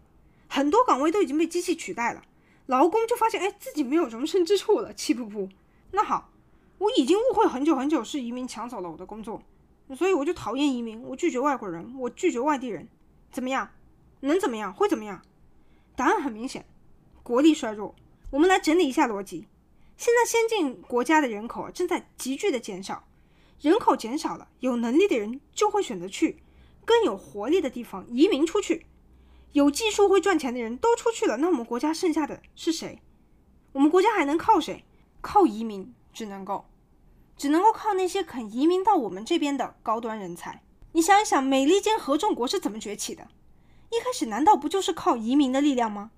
很多岗位都已经被机器取代了，劳工就发现哎自己没有容身之处了，气噗噗。那好。我已经误会很久很久，是移民抢走了我的工作，所以我就讨厌移民，我拒绝外国人，我拒绝外地人，怎么样？能怎么样？会怎么样？答案很明显，国力衰弱。我们来整理一下逻辑：现在先进国家的人口正在急剧的减少，人口减少了，有能力的人就会选择去更有活力的地方移民出去，有技术会赚钱的人都出去了，那我们国家剩下的是谁？我们国家还能靠谁？靠移民只能够。只能够靠那些肯移民到我们这边的高端人才。你想一想，美利坚合众国是怎么崛起的？一开始难道不就是靠移民的力量吗？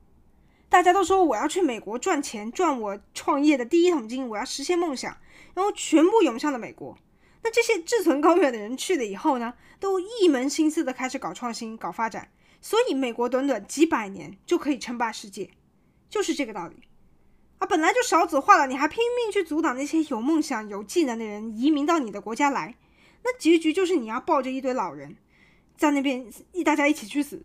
大家都说我要去美国赚钱，赚我创业的第一桶金，我要实现梦想，然后全部涌向了美国。那这些志存高远的人去了以后呢，都一门心思的开始搞创新、搞发展，所以美国短短几百年就可以称霸世界，就是这个道理。啊，本来就少子化了，你还拼命去阻挡那些有梦想、有技能的人移民到你的国家来，那结局就是你要抱着一堆老人，在那边一大家一起去死。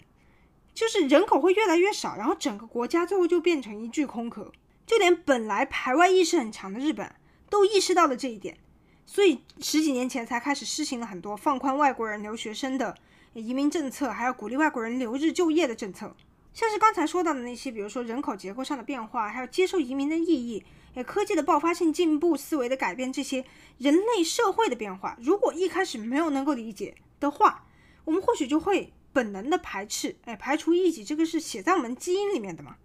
就是人口会越来越少，然后整个国家最后就变成一具空壳。就连本来排外意识很强的日本都意识到了这一点，所以十几年前才开始实行了很多放宽外国人留学生的移民政策，还有鼓励外国人留日就业的政策。像是刚才说到的那些，比如说人口结构上的变化，还有接受移民的意义，诶，科技的爆发性进步、思维的改变，这些人类社会的变化，如果一开始没有能够理解的话，我们或许就会。本能的排斥，哎，排除异己，这个是写在我们基因里面的嘛，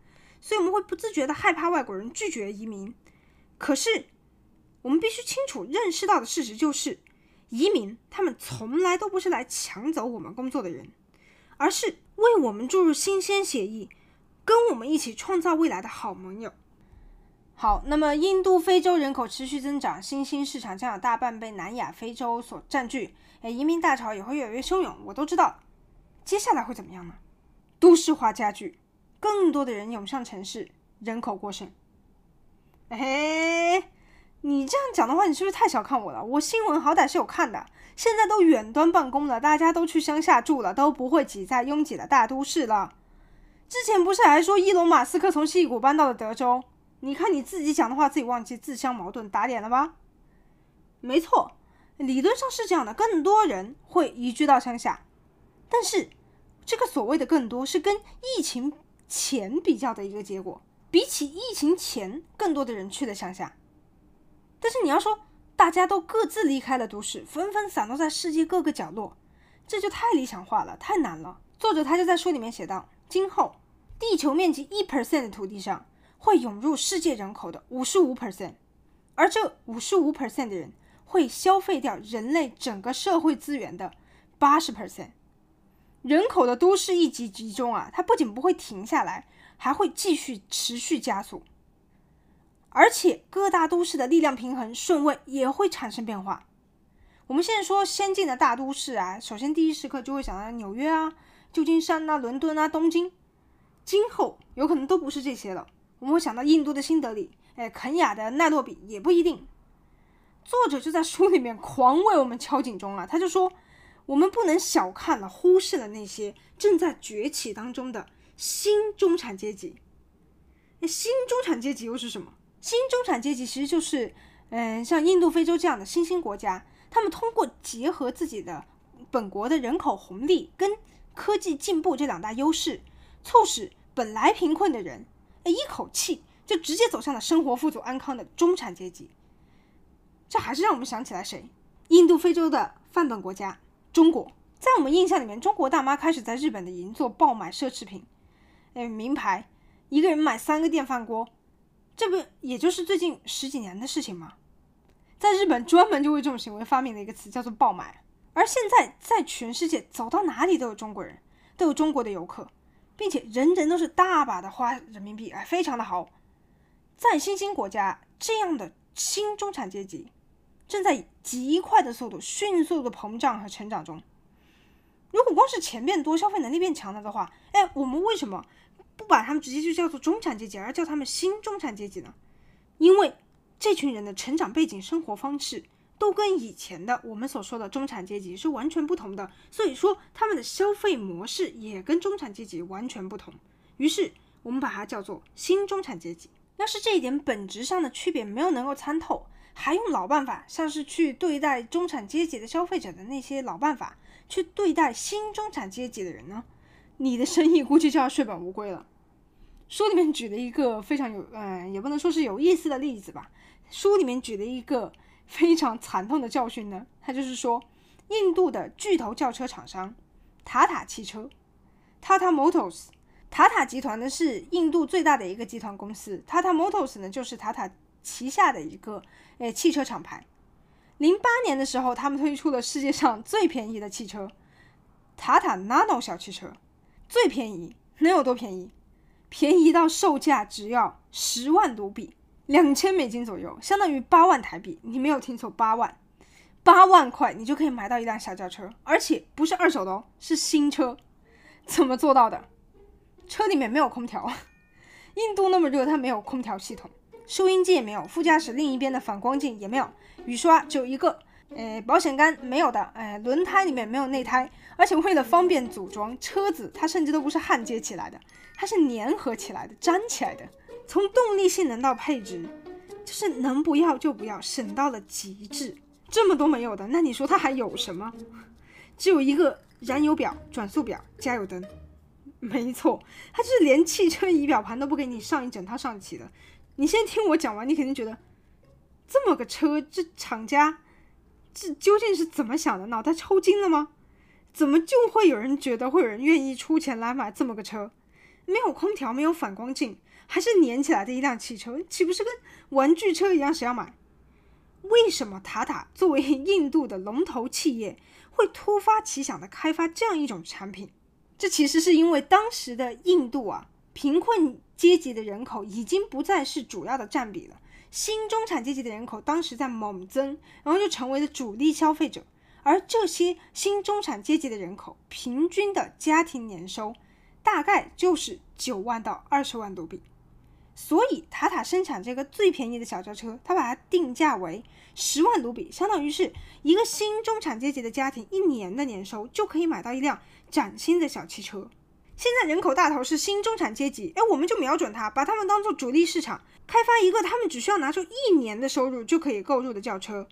所以我们会不自觉的害怕外国人，拒绝移民。可是，我们必须清楚认识到的事实就是，移民他们从来都不是来抢走我们工作的人，而是为我们注入新鲜血液，跟我们一起创造未来的好盟友。好，那么印度非洲人口持续增长，新兴市场将有大半被南亚非洲所占据，哎，移民大潮也会越来越汹涌，我都知道。接下来会怎么样呢？都市化加剧，更多的人涌向城市，人口过剩。哎，你这样讲的话，你是不是太小看我了？我新闻好歹是有看的。现在都远端办公了，大家都去乡下住了，都不会挤在拥挤的大都市了。之前不是还说伊隆马斯克从西谷搬到了德州？你看你自己讲的话，自己忘记，自相矛盾，打脸了吧？没错，理论上是这样的，更多人会移居到乡下。但是，这个所谓的更多是跟疫情前比较的一个结果。比起疫情前，更多的人去了乡下。但是你要说大家都各自离开了都市，纷纷散落在世界各个角落，这就太理想化了，太难了。作者他就在书里面写道：今后地球面积一 percent 的土地上会涌入世界人口的五十五 percent，而这五十五 percent 的人会消费掉人类整个社会资源的八十 percent。人口的都市一级集中啊，它不仅不会停下来，还会继续持续加速，而且各大都市的力量平衡顺位也会产生变化。我们现在说先进的大都市啊，首先第一时刻就会想到纽约啊、旧金山啊、伦敦啊、东京，今后有可能都不是这些了。我们会想到印度的新德里，哎，肯亚的奈洛比也不一定。作者就在书里面狂为我们敲警钟啊，他就说。我们不能小看了、忽视了那些正在崛起当中的新中产阶级。那新中产阶级又是什么？新中产阶级其实就是，嗯，像印度、非洲这样的新兴国家，他们通过结合自己的本国的人口红利跟科技进步这两大优势，促使本来贫困的人，一口气就直接走向了生活富足安康的中产阶级。这还是让我们想起来谁？印度、非洲的范本国家。中国在我们印象里面，中国大妈开始在日本的银座爆买奢侈品，哎，名牌，一个人买三个电饭锅，这不也就是最近十几年的事情吗？在日本专门就为这种行为发明了一个词，叫做爆买。而现在在全世界走到哪里都有中国人，都有中国的游客，并且人人都是大把的花人民币，哎，非常的好。在新兴国家，这样的新中产阶级。正在以极快的速度迅速的膨胀和成长中。如果光是钱变多，消费能力变强了的话，哎，我们为什么不把他们直接就叫做中产阶级，而叫他们新中产阶级呢？因为这群人的成长背景、生活方式都跟以前的我们所说的中产阶级是完全不同的，所以说他们的消费模式也跟中产阶级完全不同。于是我们把它叫做新中产阶级。要是这一点本质上的区别没有能够参透。还用老办法，像是去对待中产阶级的消费者的那些老办法，去对待新中产阶级的人呢？你的生意估计就要血本无归了。书里面举了一个非常有，嗯，也不能说是有意思的例子吧。书里面举了一个非常惨痛的教训呢，他就是说，印度的巨头轿车厂商塔塔汽车 （Tata Motors），塔塔集团呢是印度最大的一个集团公司，Tata Motors 呢就是塔塔。旗下的一个诶汽车厂牌，零八年的时候，他们推出了世界上最便宜的汽车——塔塔 Nano 小汽车，最便宜能有多便宜？便宜到售价只要十万卢比，两千美金左右，相当于八万台币。你没有听错，八万，八万块你就可以买到一辆小轿车，而且不是二手的哦，是新车。怎么做到的？车里面没有空调，印度那么热，它没有空调系统，收音机也没有，副驾驶另一边的反光镜也没有，雨刷只有一个。诶，保险杆没有的，诶，轮胎里面没有内胎，而且为了方便组装，车子它甚至都不是焊接起来的，它是粘合起来的，粘起来的。从动力性能到配置，就是能不要就不要，省到了极致。这么多没有的，那你说它还有什么？只有一个燃油表、转速表、加油灯。没错，它就是连汽车仪表盘都不给你上一整套上齐的。你先听我讲完，你肯定觉得这么个车，这厂家。这究竟是怎么想的？脑袋抽筋了吗？怎么就会有人觉得会有人愿意出钱来买这么个车？没有空调，没有反光镜，还是粘起来的一辆汽车，岂不是跟玩具车一样？谁要买？为什么塔塔作为印度的龙头企业会突发奇想的开发这样一种产品？这其实是因为当时的印度啊，贫困阶级的人口已经不再是主要的占比了。新中产阶级的人口当时在猛增，然后就成为了主力消费者。而这些新中产阶级的人口平均的家庭年收大概就是九万到二十万卢比。所以塔塔生产这个最便宜的小轿车，它把它定价为十万卢比，相当于是一个新中产阶级的家庭一年的年收就可以买到一辆崭新的小汽车。现在人口大头是新中产阶级，哎，我们就瞄准它，把他们当做主力市场，开发一个他们只需要拿出一年的收入就可以购入的轿车。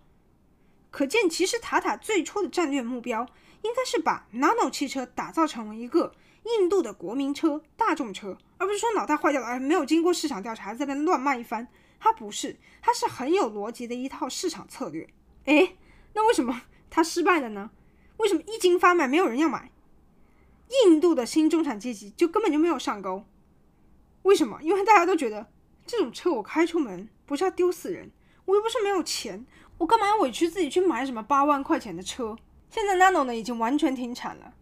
可见，其实塔塔最初的战略目标应该是把 Nano 汽车打造成为一个印度的国民车、大众车，而不是说脑袋坏掉了，哎，没有经过市场调查，在那边乱卖一番。它不是，它是很有逻辑的一套市场策略。哎，那为什么它失败了呢？为什么一经发卖没有人要买？印度的新中产阶级就根本就没有上钩，为什么？因为大家都觉得这种车我开出门不是要丢死人，我又不是没有钱，我干嘛要委屈自己去买什么八万块钱的车？现在 Nano 呢已经完全停产了。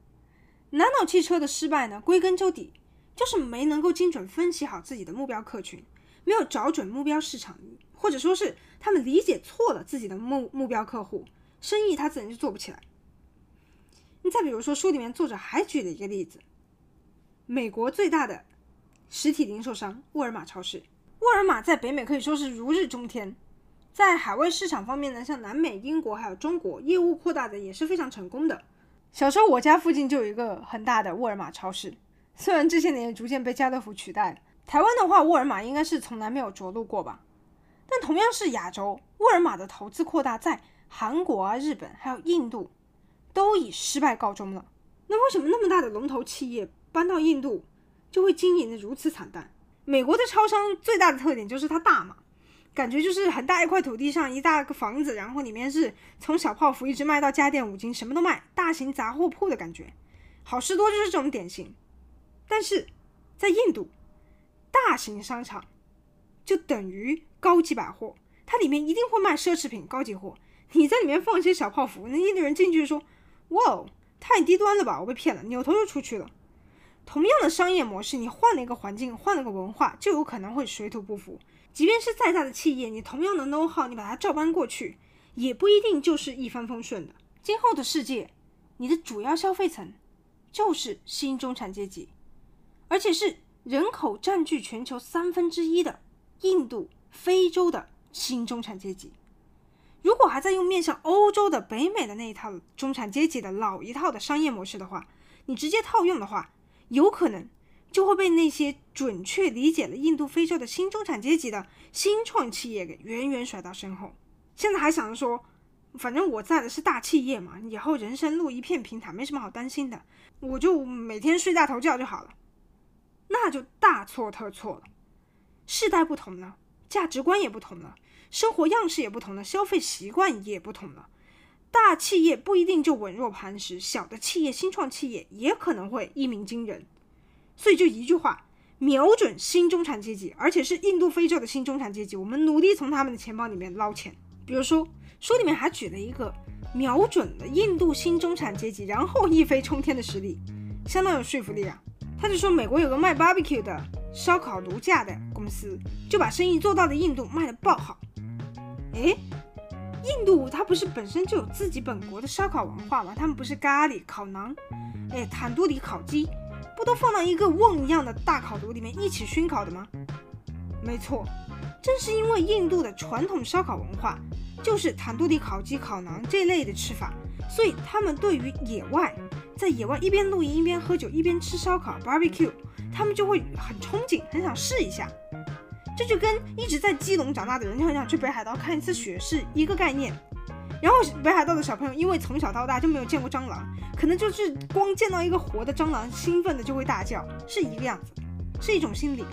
Nano 汽车的失败呢，归根究底就是没能够精准分析好自己的目标客群，没有找准目标市场，或者说是他们理解错了自己的目目标客户，生意他自然就做不起来。你再比如说，书里面作者还举了一个例子：美国最大的实体零售商沃尔玛超市。沃尔玛在北美可以说是如日中天，在海外市场方面呢，像南美、英国还有中国，业务扩大的也是非常成功的。小时候我家附近就有一个很大的沃尔玛超市，虽然这些年逐渐被家乐福取代。台湾的话，沃尔玛应该是从来没有着陆过吧？但同样是亚洲，沃尔玛的投资扩大在韩国啊、日本还有印度。都以失败告终了。那为什么那么大的龙头企业搬到印度就会经营得如此惨淡？美国的超商最大的特点就是它大嘛，感觉就是很大一块土地上一大个房子，然后里面是从小泡芙一直卖到家电五金，什么都卖，大型杂货铺的感觉。好事多就是这种典型。但是在印度，大型商场就等于高级百货，它里面一定会卖奢侈品、高级货。你在里面放一些小泡芙，那印度人进去说。哇哦，太低端了吧！我被骗了，扭头就出去了。同样的商业模式，你换了一个环境，换了个文化，就有可能会水土不服。即便是再大的企业，你同样的 know how，你把它照搬过去，也不一定就是一帆风顺的。今后的世界，你的主要消费层就是新中产阶级，而且是人口占据全球三分之一的印度、非洲的新中产阶级。如果还在用面向欧洲的、北美的那一套中产阶级的老一套的商业模式的话，你直接套用的话，有可能就会被那些准确理解了印度、非洲的新中产阶级的新创企业给远远甩到身后。现在还想着说，反正我在的是大企业嘛，以后人生路一片平坦，没什么好担心的，我就每天睡大头觉就好了，那就大错特错了。世代不同了，价值观也不同了。生活样式也不同了，消费习惯也不同了。大企业不一定就稳若磐石，小的企业、新创企业也可能会一鸣惊人。所以就一句话，瞄准新中产阶级，而且是印度、非洲的新中产阶级，我们努力从他们的钱包里面捞钱。比如说，书里面还举了一个瞄准了印度新中产阶级，然后一飞冲天的实例，相当有说服力啊。他就说，美国有个卖 barbecue 的烧烤炉架的公司，就把生意做到了印度卖得爆好。诶，印度它不是本身就有自己本国的烧烤文化吗？他们不是咖喱烤饢，诶，坦杜里烤鸡，不都放到一个瓮一样的大烤炉里面一起熏烤的吗？没错，正是因为印度的传统烧烤文化就是坦杜里烤鸡、烤馕这类的吃法，所以他们对于野外，在野外一边露营一边喝酒一边吃烧烤 （barbecue），他们就会很憧憬，很想试一下。这就跟一直在基隆长大的人就很想去北海道看一次雪是一个概念。然后北海道的小朋友因为从小到大就没有见过蟑螂，可能就是光见到一个活的蟑螂，兴奋的就会大叫，是一个样子，是一种心理。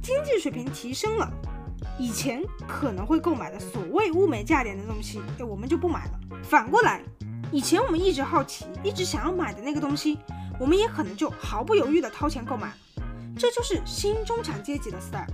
经济水平提升了，以前可能会购买的所谓物美价廉的东西，哎，我们就不买了。反过来，以前我们一直好奇、一直想要买的那个东西，我们也可能就毫不犹豫地掏钱购买了。这就是新中产阶级的 style。